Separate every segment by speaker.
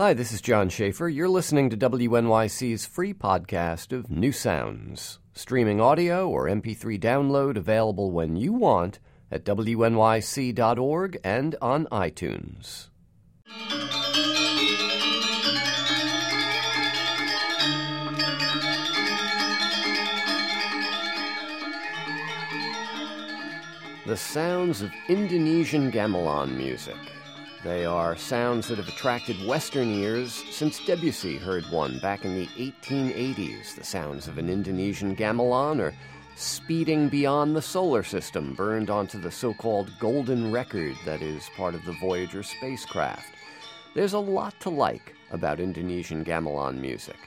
Speaker 1: Hi, this is John Schaefer. You're listening to WNYC's free podcast of New Sounds. Streaming audio or MP3 download available when you want at WNYC.org and on iTunes. The sounds of Indonesian gamelan music. They are sounds that have attracted Western ears since Debussy heard one back in the 1880s. The sounds of an Indonesian gamelan are speeding beyond the solar system, burned onto the so called golden record that is part of the Voyager spacecraft. There's a lot to like about Indonesian gamelan music,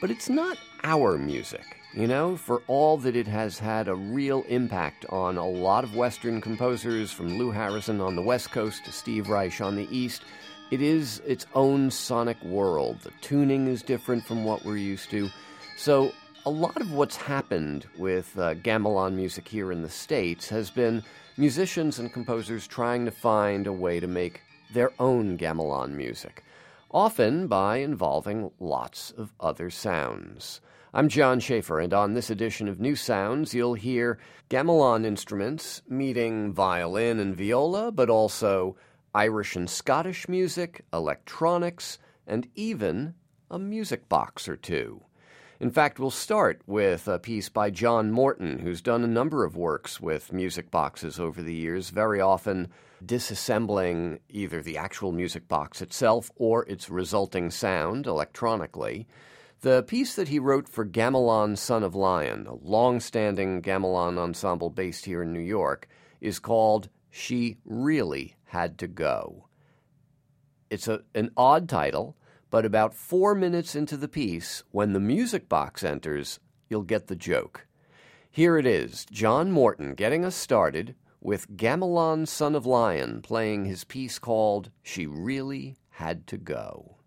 Speaker 1: but it's not our music. You know, for all that it has had a real impact on a lot of Western composers, from Lou Harrison on the West Coast to Steve Reich on the East, it is its own sonic world. The tuning is different from what we're used to. So, a lot of what's happened with uh, gamelan music here in the States has been musicians and composers trying to find a way to make their own gamelan music, often by involving lots of other sounds. I'm John Schaefer, and on this edition of New Sounds, you'll hear gamelan instruments meeting violin and viola, but also Irish and Scottish music, electronics, and even a music box or two. In fact, we'll start with a piece by John Morton, who's done a number of works with music boxes over the years, very often disassembling either the actual music box itself or its resulting sound electronically. The piece that he wrote for Gamelan Son of Lion, a long standing gamelan ensemble based here in New York, is called She Really Had to Go. It's a, an odd title, but about four minutes into the piece, when the music box enters, you'll get the joke. Here it is John Morton getting us started with Gamelan Son of Lion playing his piece called She Really Had to Go.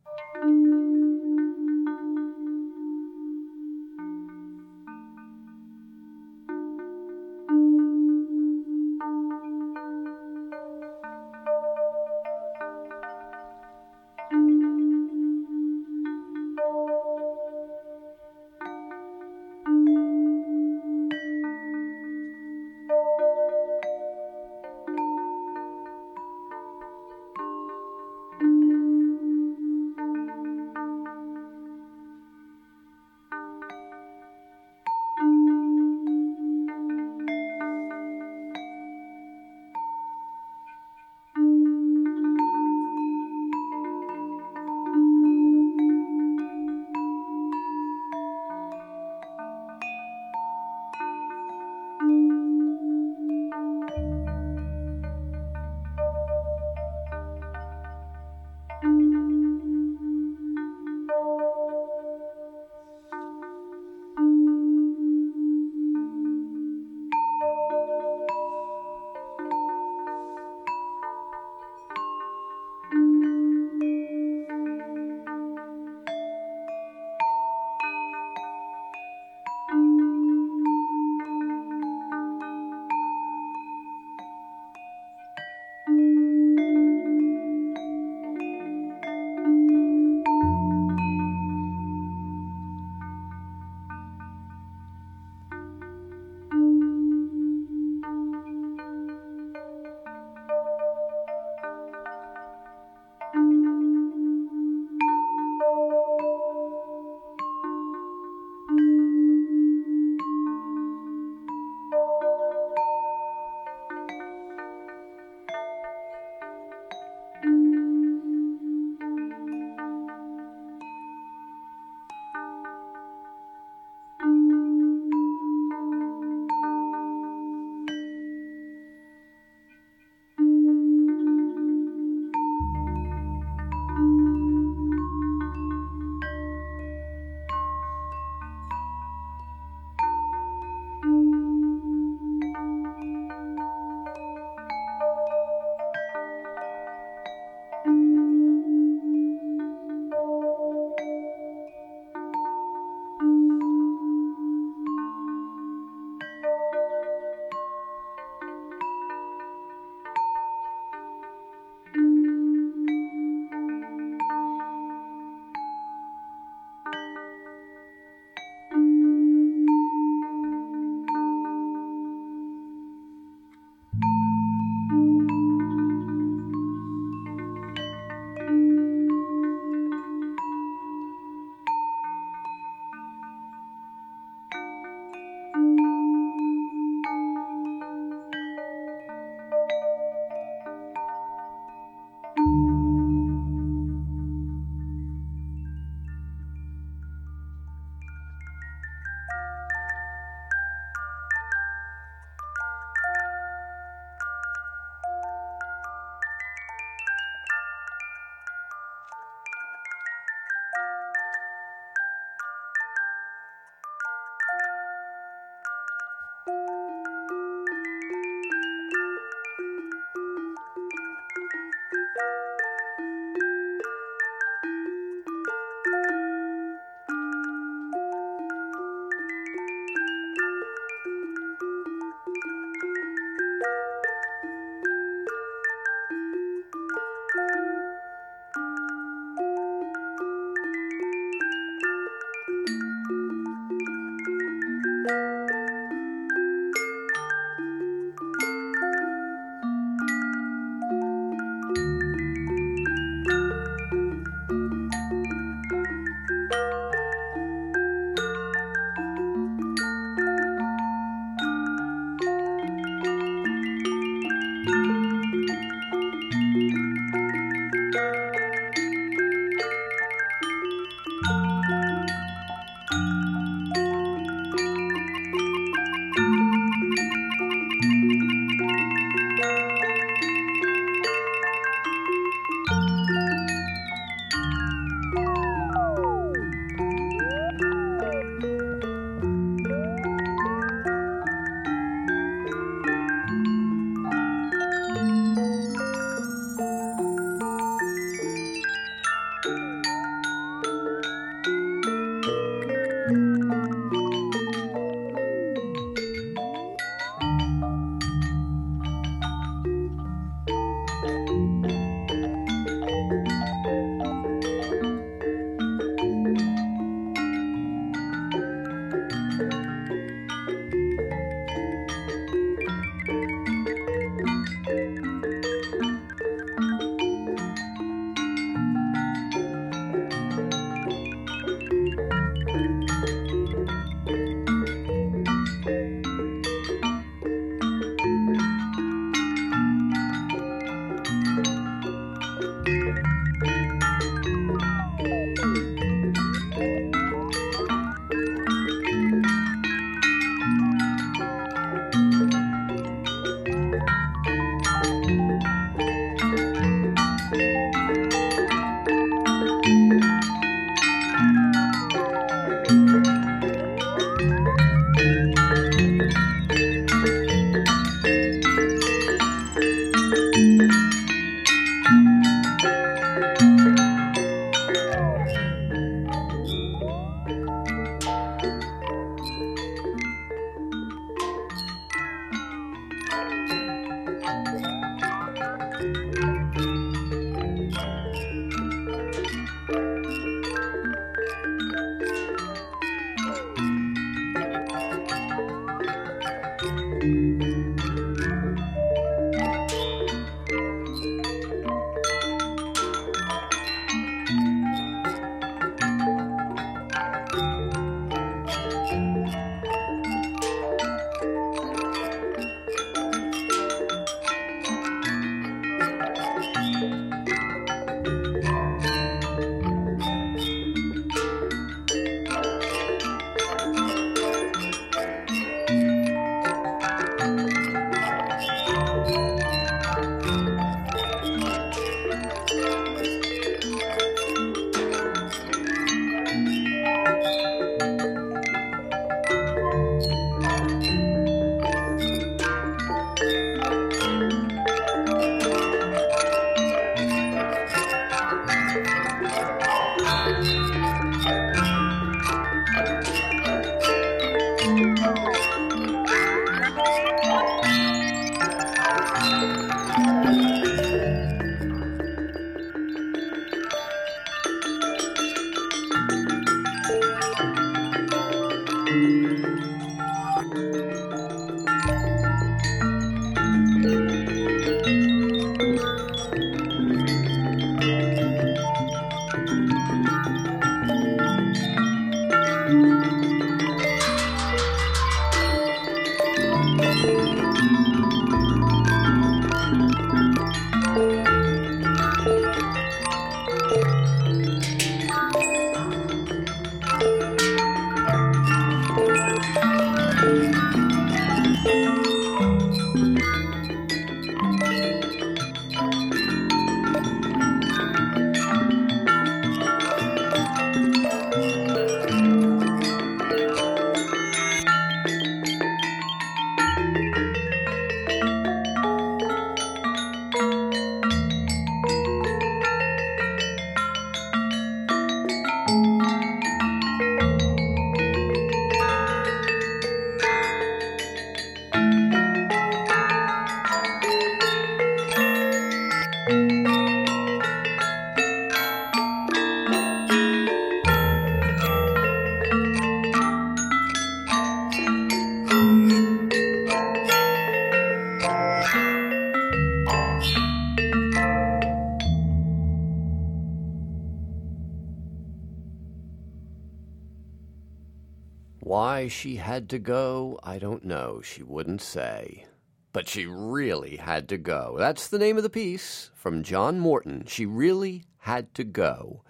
Speaker 1: she had to go, I don't know. She wouldn't say. But she really had to go. That's the name of the piece from John Morton. She really had to go.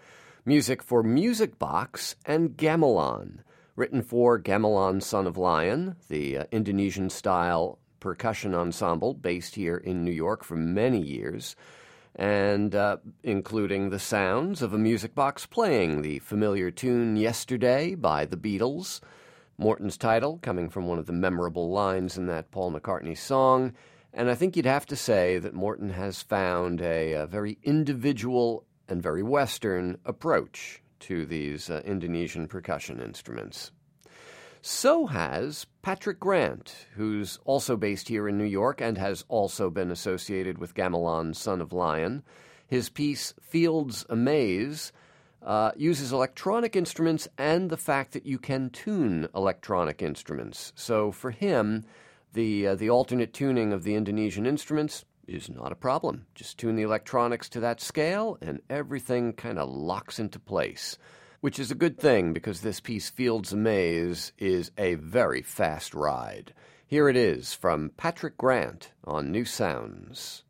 Speaker 1: Music for Music Box and Gamelan, written for Gamelan Son of Lion, the uh, Indonesian style percussion ensemble based here in New York for many years and uh, including the sounds of a music box playing the familiar tune Yesterday by the Beatles. Morton's title coming from one of the memorable lines in that Paul McCartney song. And I think you'd have to say that Morton has found a, a very individual and very Western approach to these uh, Indonesian percussion instruments. So has Patrick Grant, who's also based here in New York and has also been associated with Gamelan Son of Lion. His piece, Fields Amaze, uh, uses electronic instruments and the fact that you can tune electronic instruments. So for him, the, uh, the alternate tuning of the Indonesian instruments is not a problem. Just tune the electronics to that scale, and everything kind of locks into place which is a good thing because this piece, Fields Amaze, is a very fast ride. Here it is from Patrick Grant on New Sounds.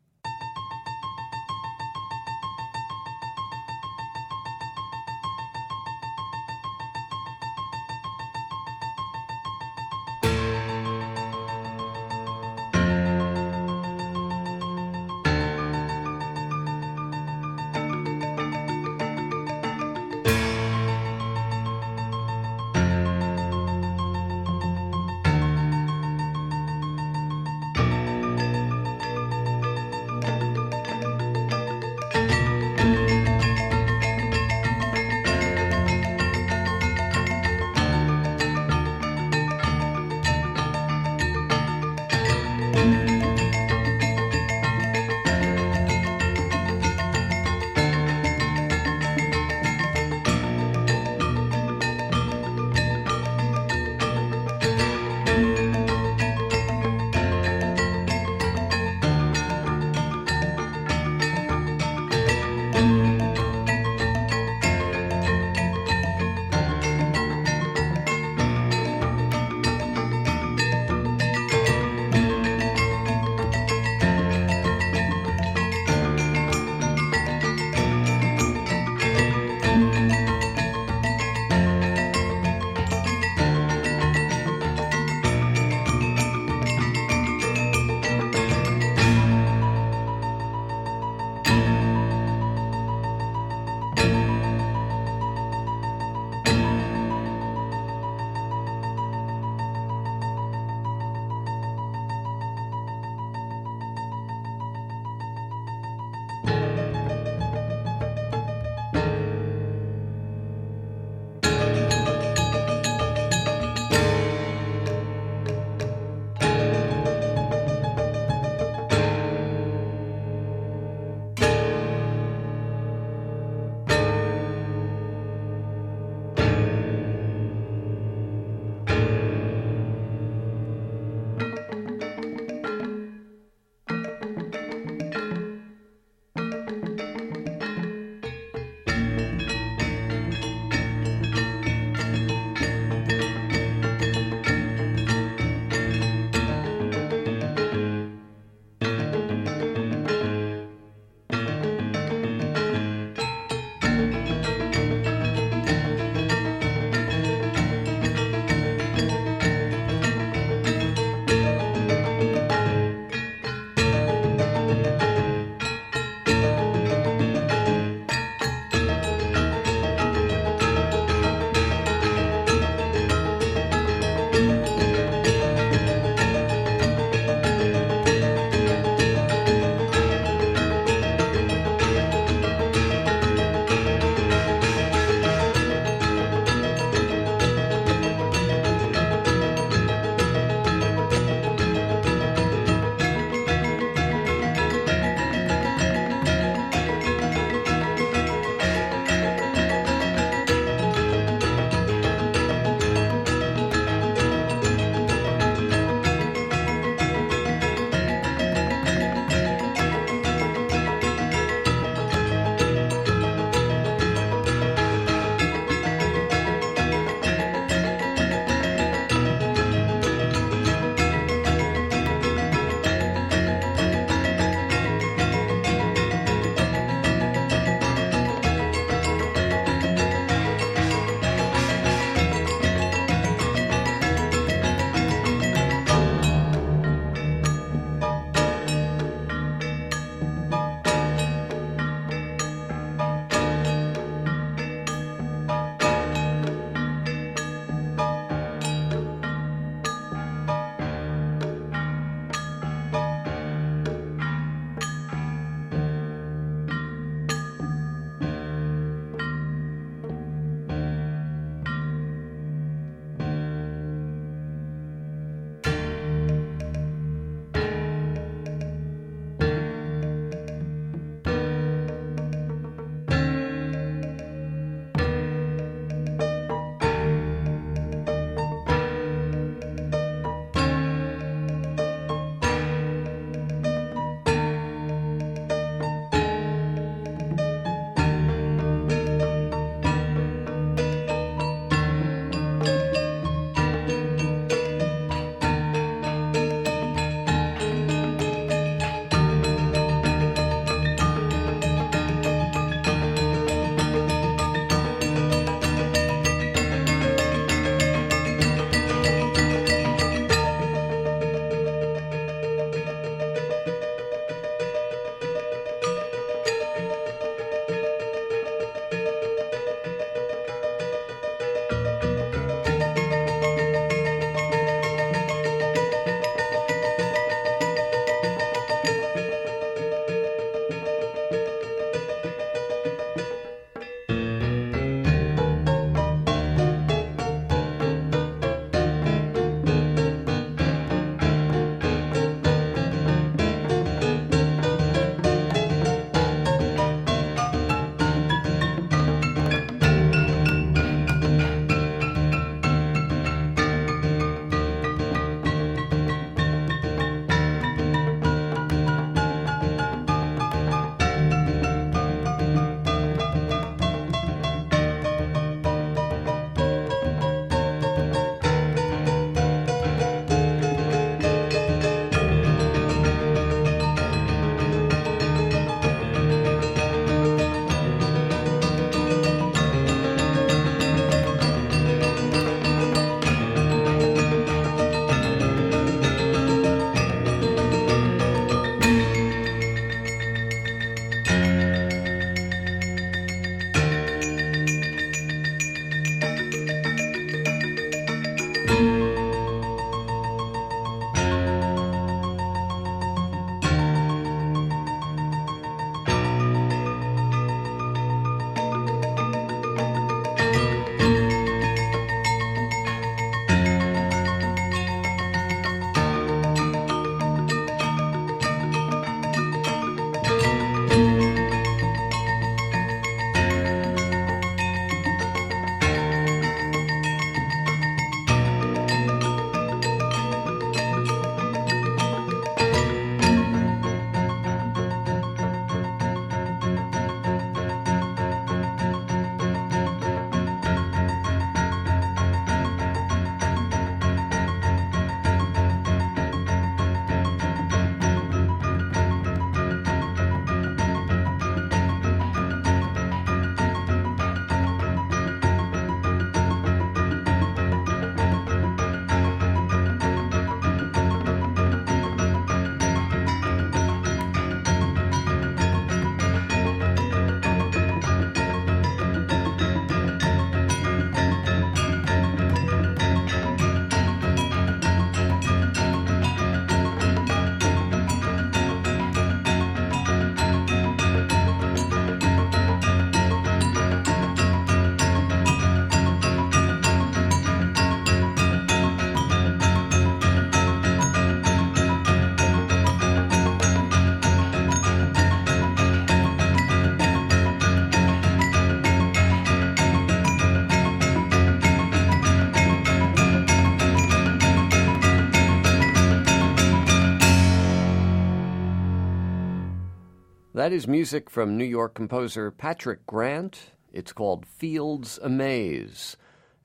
Speaker 1: That is music from New York composer Patrick Grant. It's called Fields Amaze,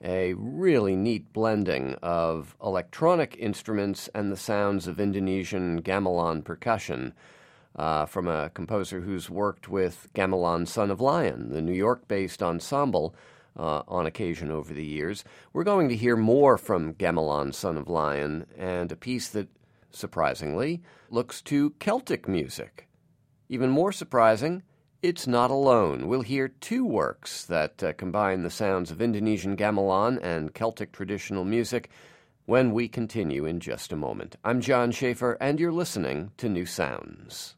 Speaker 1: a really neat blending of electronic instruments and the sounds of Indonesian gamelan percussion. Uh, from a composer who's worked with Gamelan Son of Lion, the New York based ensemble, uh, on occasion over the years. We're going to hear more from Gamelan Son of Lion and a piece that, surprisingly, looks to Celtic music. Even more surprising, it's not alone. We'll hear two works that uh, combine the sounds of Indonesian gamelan and Celtic traditional music when we continue in just a moment. I'm John Schaefer, and you're listening to New Sounds.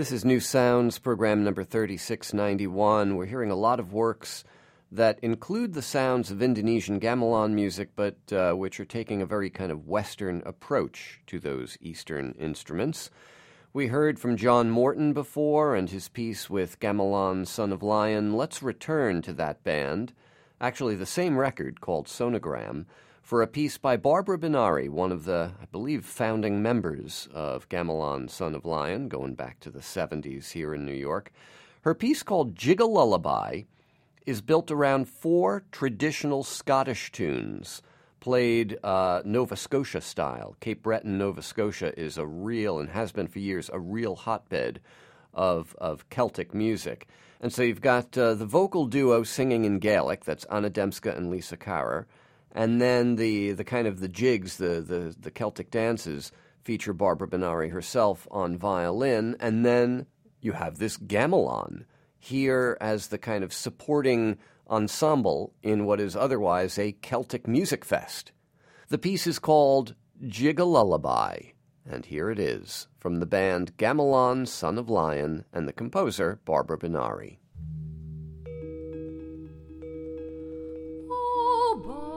Speaker 1: This is New Sounds, program number 3691. We're hearing a lot of works that include the sounds of Indonesian gamelan music, but uh, which are taking a very kind of Western approach to those Eastern instruments. We heard from John Morton before and his piece with Gamelan Son of Lion. Let's return to that band, actually, the same record called Sonogram for a piece by Barbara Benary, one of the, I believe, founding members of Gamelan Son of Lion, going back to the 70s here in New York. Her piece called Jigalullaby is built around four traditional Scottish tunes played uh, Nova Scotia style. Cape Breton, Nova Scotia is a real, and has been for years, a real hotbed of, of Celtic music. And so you've got uh, the vocal duo singing in Gaelic, that's Anna Dembska and Lisa Carrer. And then the, the kind of the jigs, the, the, the Celtic dances, feature Barbara Benary herself on violin. And then you have this gamelan here as the kind of supporting ensemble in what is otherwise a Celtic music fest. The piece is called Jigalullaby, and here it is from the band Gamelan Son of Lion and the composer Barbara Benary.
Speaker 2: Chavi oh,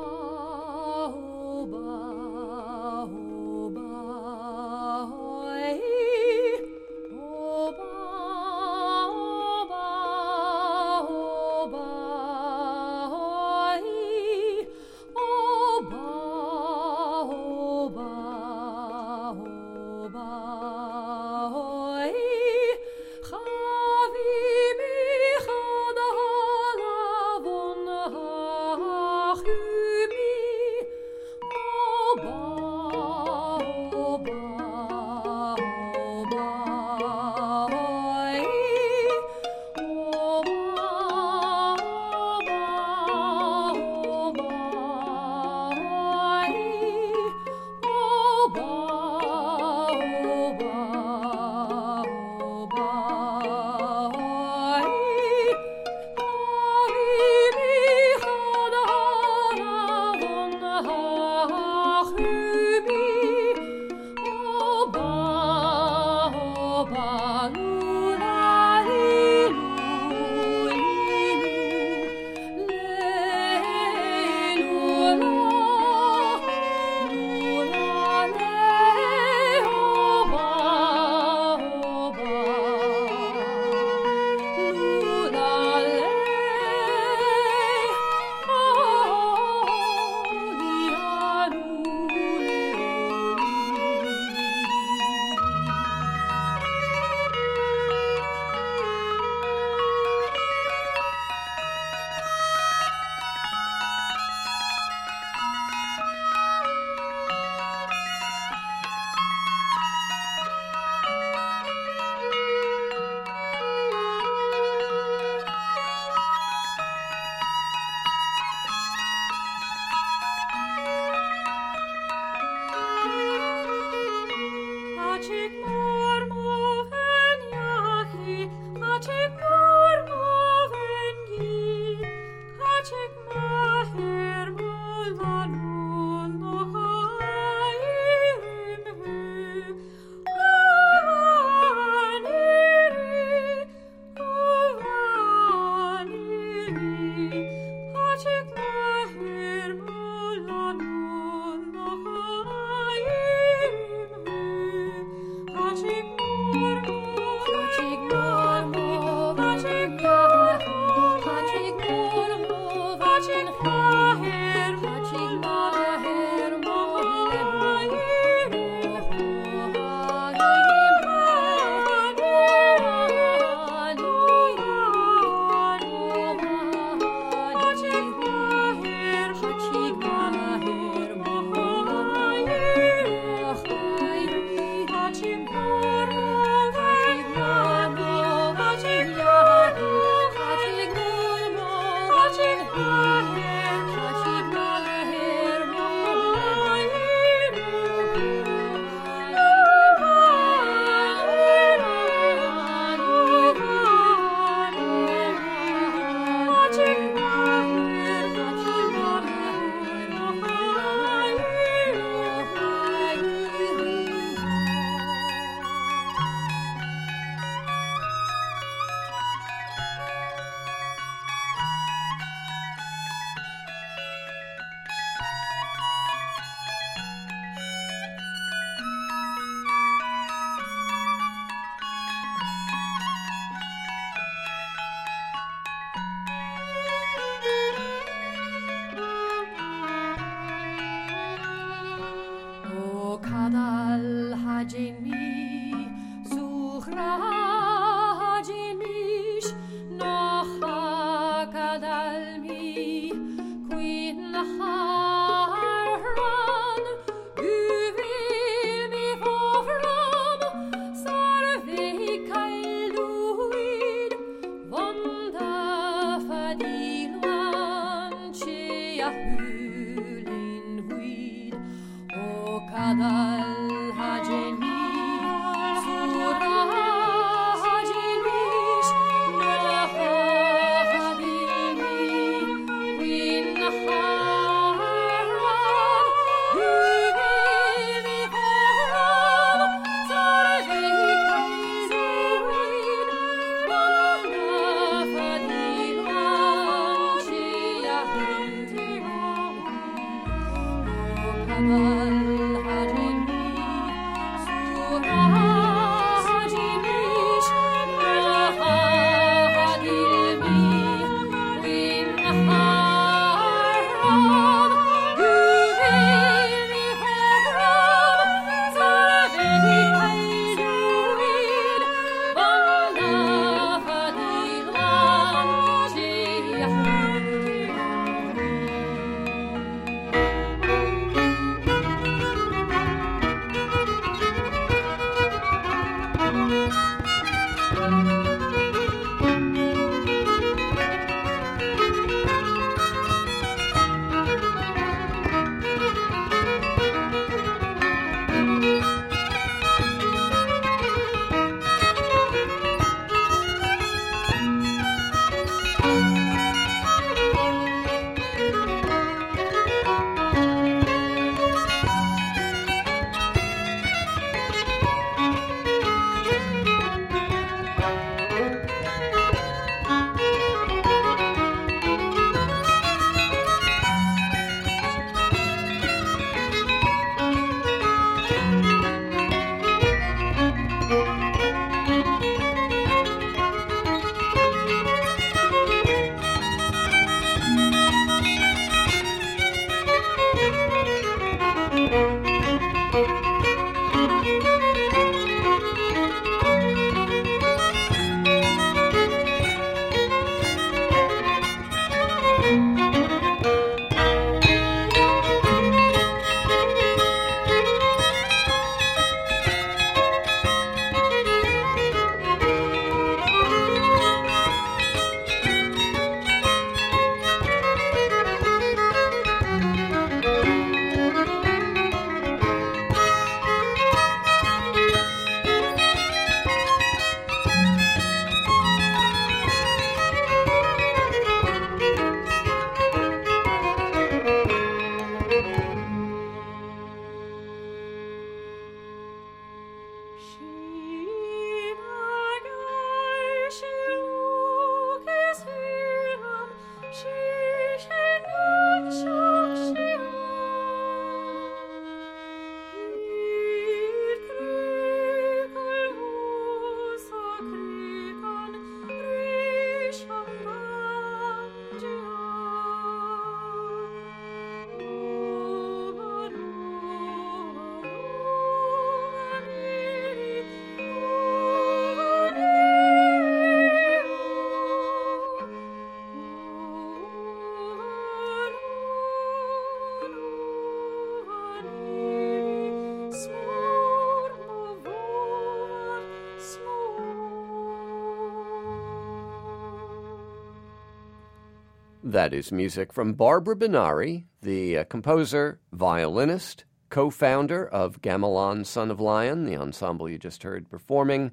Speaker 1: That is music from Barbara Benary, the uh, composer, violinist, co founder of Gamelan Son of Lion, the ensemble you just heard performing.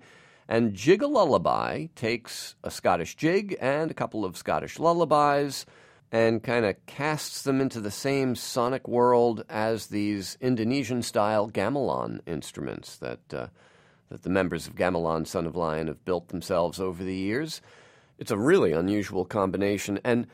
Speaker 1: And Jigalullaby takes a Scottish jig and a couple of Scottish lullabies and kind of casts them into the same sonic world as these Indonesian style gamelan instruments that, uh, that the members of Gamelan Son of Lion have built themselves over the years. It's a really unusual combination. And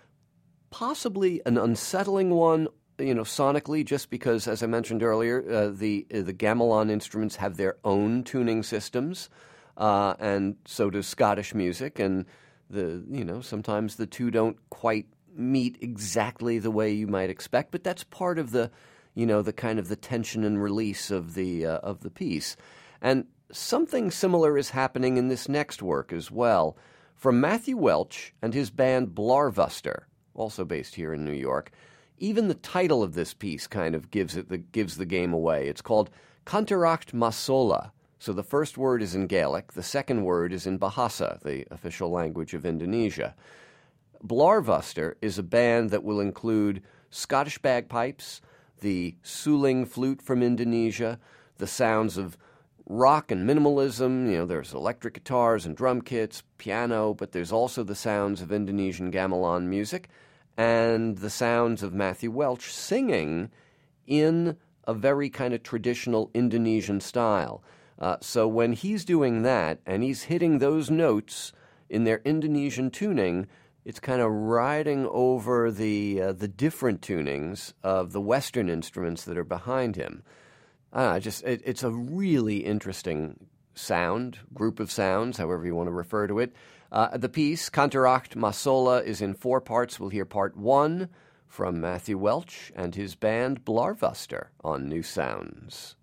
Speaker 1: possibly an unsettling one, you know, sonically, just because, as I mentioned earlier, uh, the uh, the gamelan instruments have their own tuning systems, uh, and so does Scottish music, and the you know sometimes the two don't quite meet exactly the way you might expect, but that's part of the you know the kind of the tension and release of the uh, of the piece, and something similar is happening in this next work as well. From Matthew Welch and his band Blarvuster also based here in New York. Even the title of this piece kind of gives it the gives the game away. It's called Canntaireachd Masolah. So the first word is in Gaelic, the second word is in Bahasa, the official language of Indonesia. Blarvuster is a band that will include
Speaker 3: Scottish bagpipes, the suling flute from Indonesia, the sounds of rock and minimalism. You know, there's electric guitars and drum kits, piano, but there's also the sounds of Indonesian gamelan music and the sounds of Matthew Welch singing in a very kind of traditional Indonesian style. Uh, so when he's doing that and he's hitting those notes in their Indonesian tuning, it's kind of riding over the uh, the different tunings of the Western instruments that are behind him. Just it, it's a really interesting sound group of sounds, however you want to refer to it. Uh, the piece Canntaireachd Masolah is in four parts. We'll hear part one from Matthew Welch and his band Blarvuster on New Sounds.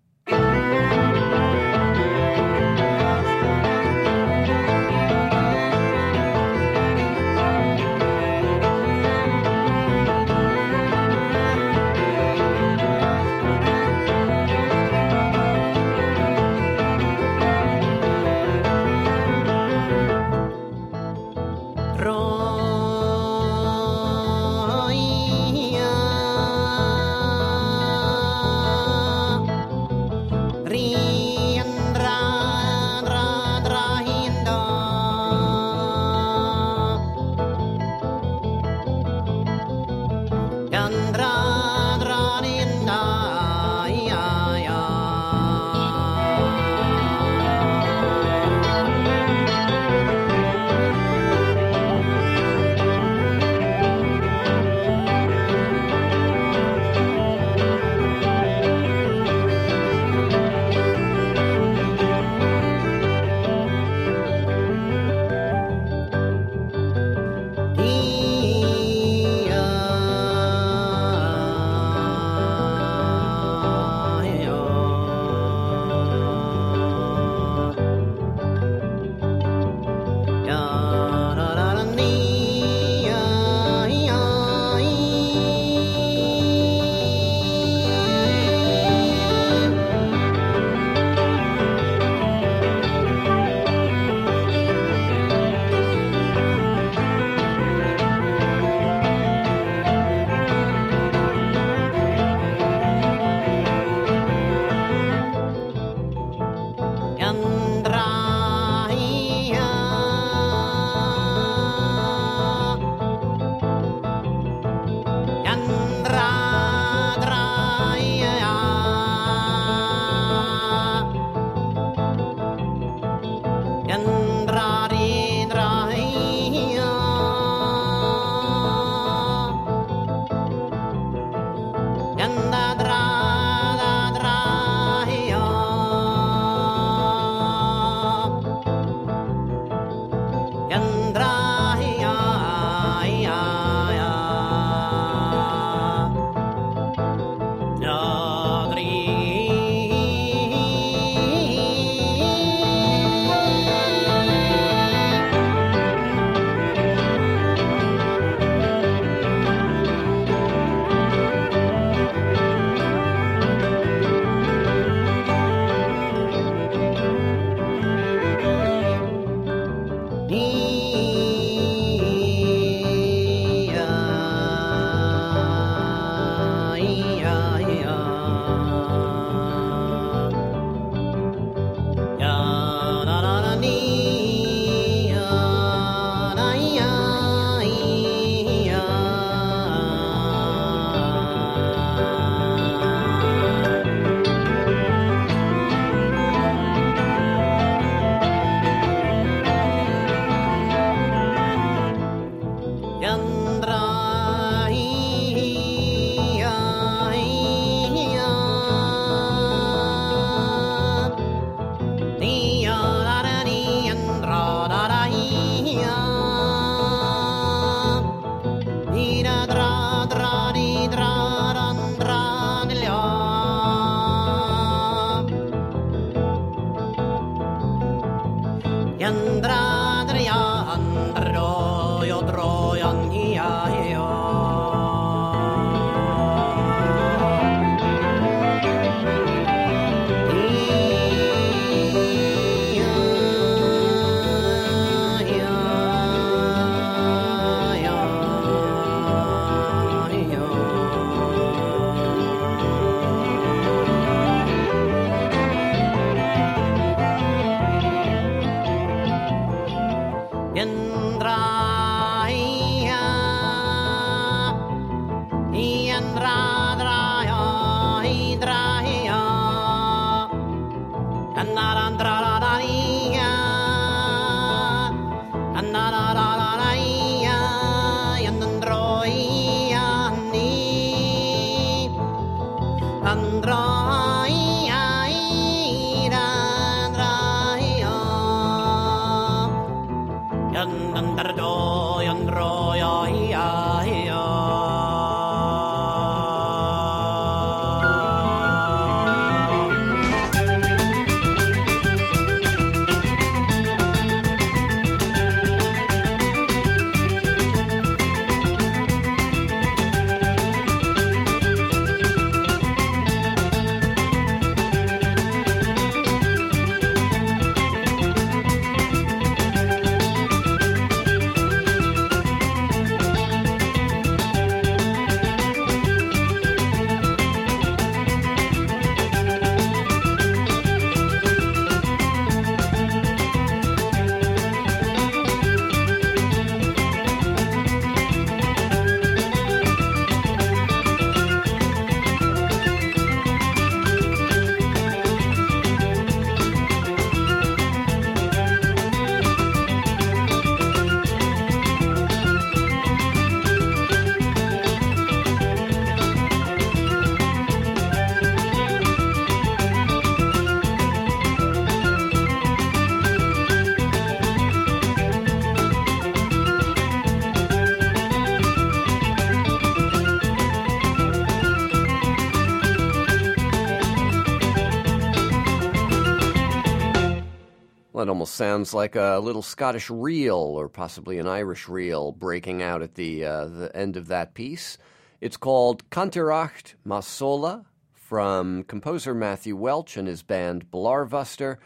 Speaker 1: Almost sounds like a little Scottish reel or possibly an Irish reel breaking out at the, uh, the end of that piece. It's called Canntaireachd Masolah from composer Matthew Welch and his band Blarvuster.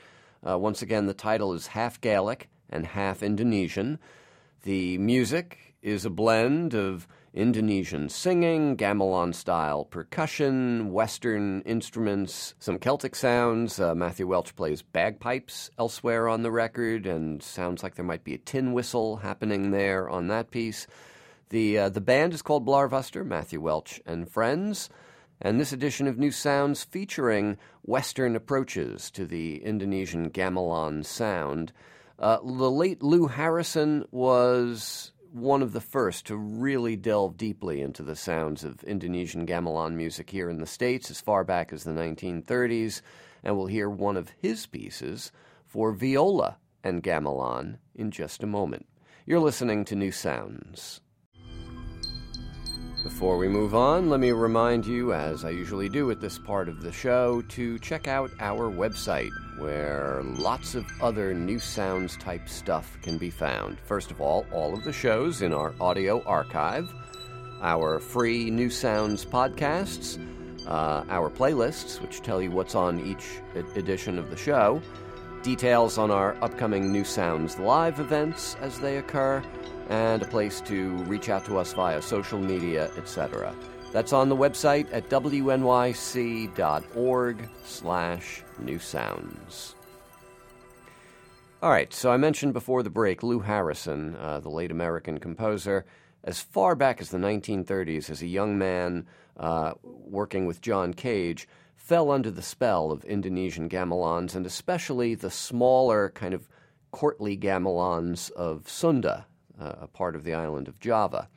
Speaker 1: Uh, once again, the title is half Gaelic and half Indonesian. The music is a blend of Indonesian singing, gamelan style percussion, Western instruments, some Celtic sounds. Uh, Matthew Welch plays bagpipes elsewhere on the record, and sounds like there might be a tin whistle happening there on that piece. The, uh, the band is called Blarvuster, Matthew Welch and Friends, and this edition of New Sounds featuring Western approaches to the Indonesian gamelan sound. Uh, the late Lou Harrison was one of the first to really delve deeply into the sounds of Indonesian gamelan music here in the States as far back as the 1930s, and we'll hear one of his pieces for viola and gamelan in just a moment. You're listening to New Sounds. Before we move on, let me remind you, as I usually do at this part of the show, to check out our website, where lots of other new sounds type stuff can be found. First of all, all of the shows in our audio archive, our free New Sounds podcasts, uh, our playlists, which tell you what's on each edition of the show, details on our upcoming New Sounds live events as they occur and a place to reach out to us via social media, etc. That's on the website at wnyc.org slash new sounds. All right, so I mentioned before the break Lou Harrison, uh, the late American composer, as far back as the 1930s, as a young man uh, working with John Cage, fell under the spell of Indonesian gamelans and especially the smaller, kind of courtly gamelans of Sunda, uh, a part of the island of Java.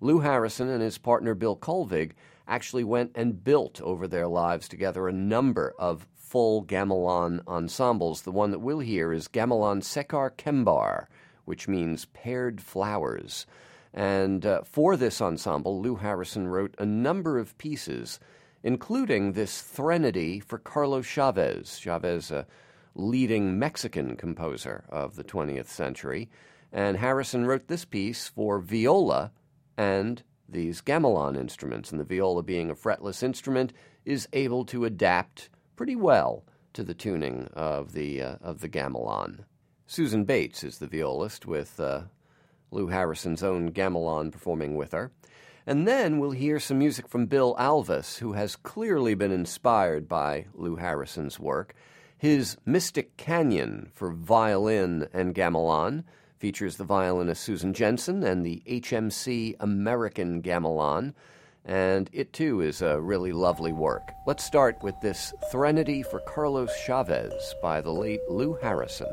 Speaker 1: Lou Harrison and his partner Bill Colvig actually went and built over their lives together a number of full gamelan ensembles. The one that we'll hear is Gamelan Sekar Kembar, which means paired flowers. And uh, for this ensemble, Lou Harrison wrote a number of pieces, including this threnody for Carlos Chavez. Chavez, a leading Mexican composer of the 20th century. And Harrison wrote this piece for viola and these gamelan instruments. And the viola, being a fretless instrument, is able to adapt pretty well to the tuning of the, uh, of the gamelan. Susan Bates is the violist, with uh, Lou Harrison's own gamelan performing with her. And then we'll hear some music from Bill Alves, who has clearly been inspired by Lou Harrison's work. His Mystic Canyon for violin and gamelan features the violinist Susan Jensen and the HMC American Gamelan, and it too is a really lovely work. Let's start with this Threnody for Carlos Chavez by the late Lou Harrison.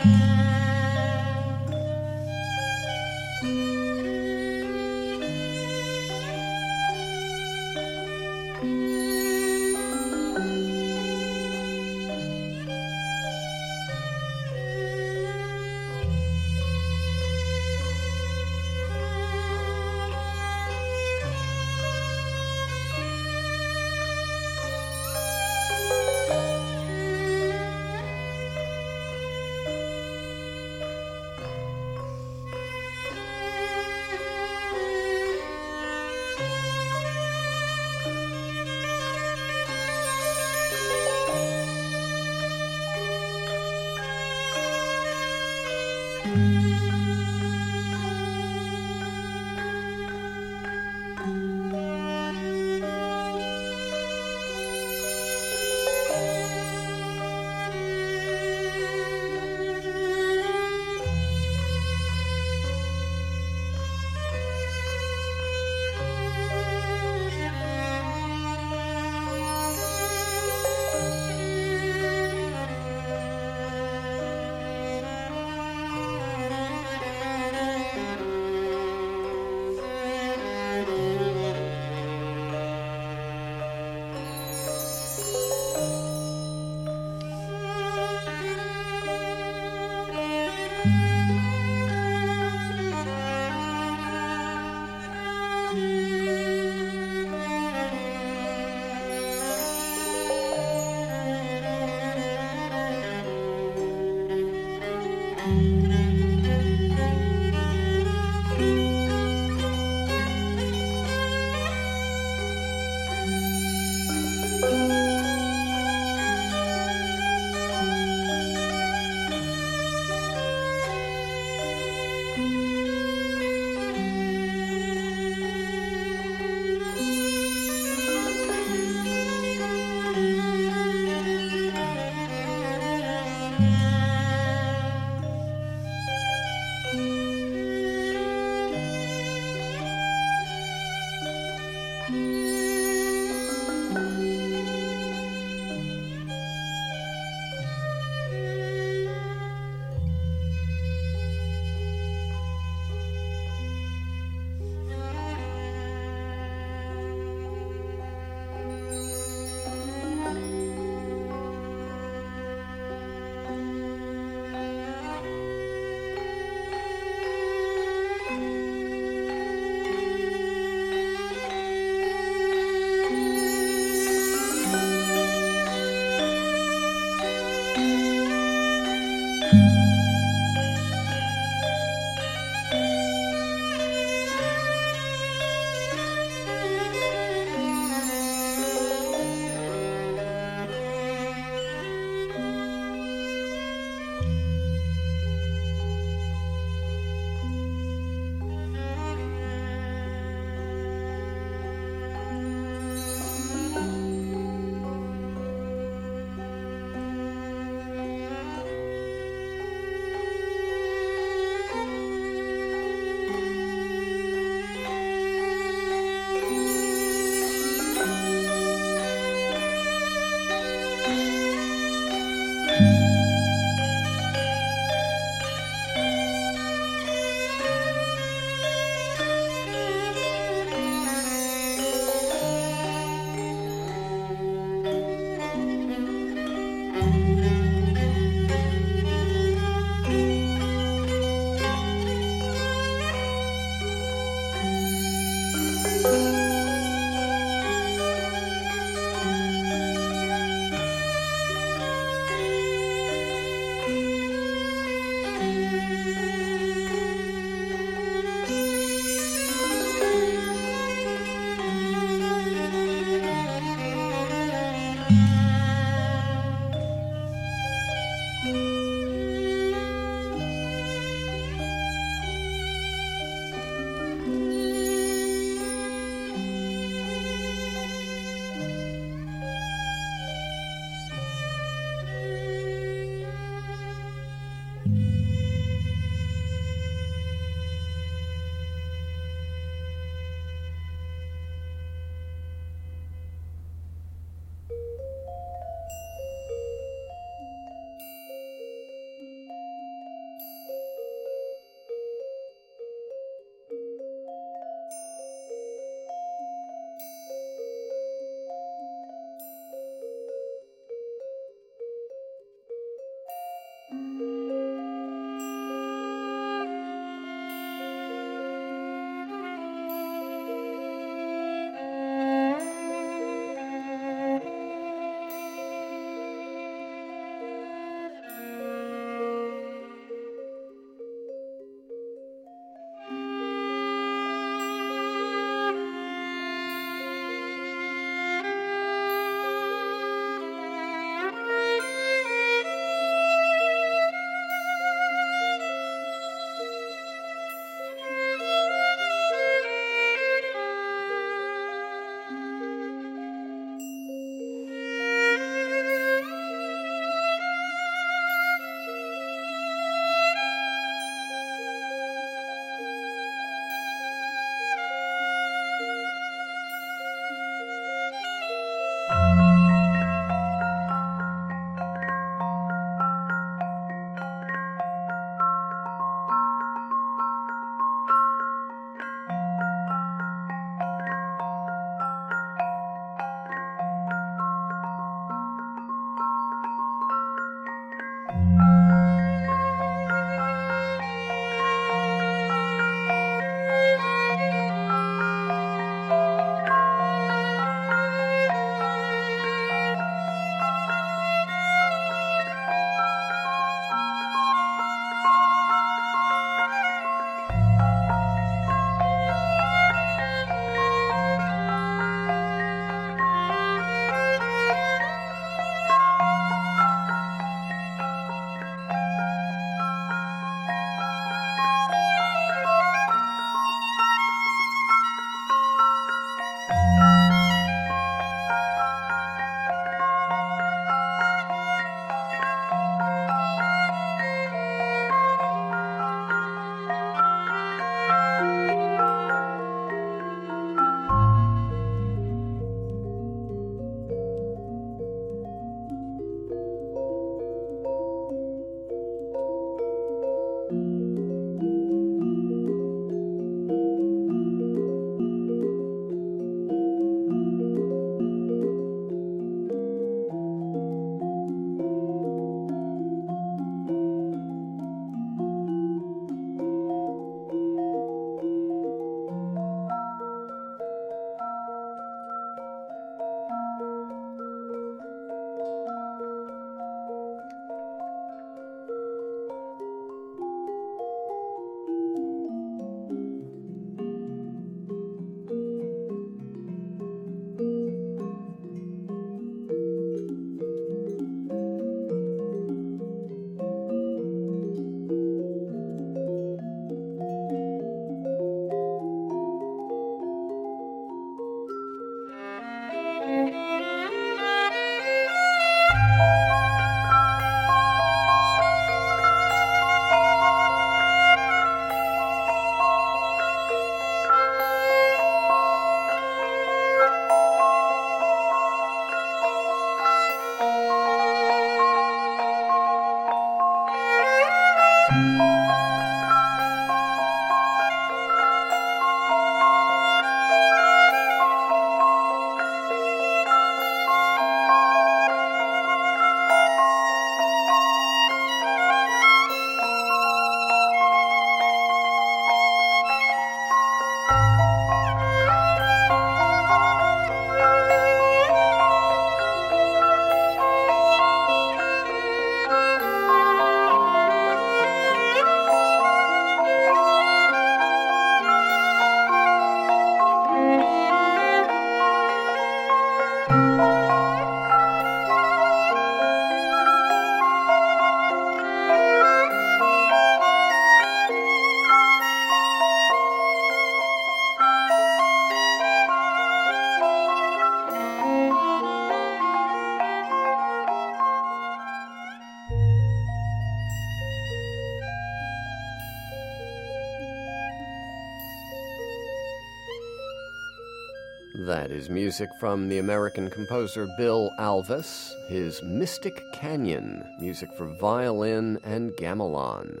Speaker 1: That is music from the American composer Bill Alves, his Mystic Canyon, music for violin and gamelan.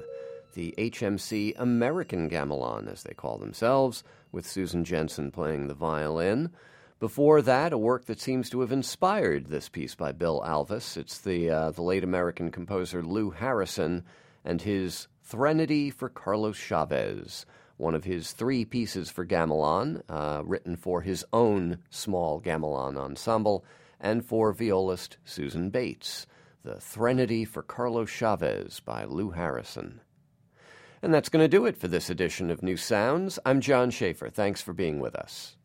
Speaker 1: The HMC American Gamelan, as they call themselves, with Susan Jensen playing the violin. Before that, a work that seems to have inspired this piece by Bill Alves. It's the, uh, the late American composer Lou Harrison and his Threnody for Carlos Chavez one of his three pieces for gamelan, uh, written for his own small gamelan ensemble, and for violist Susan Bates, the Threnody for Carlos Chavez by Lou Harrison. And that's going to do it for this edition of New Sounds. I'm John Schaefer. Thanks for being with us.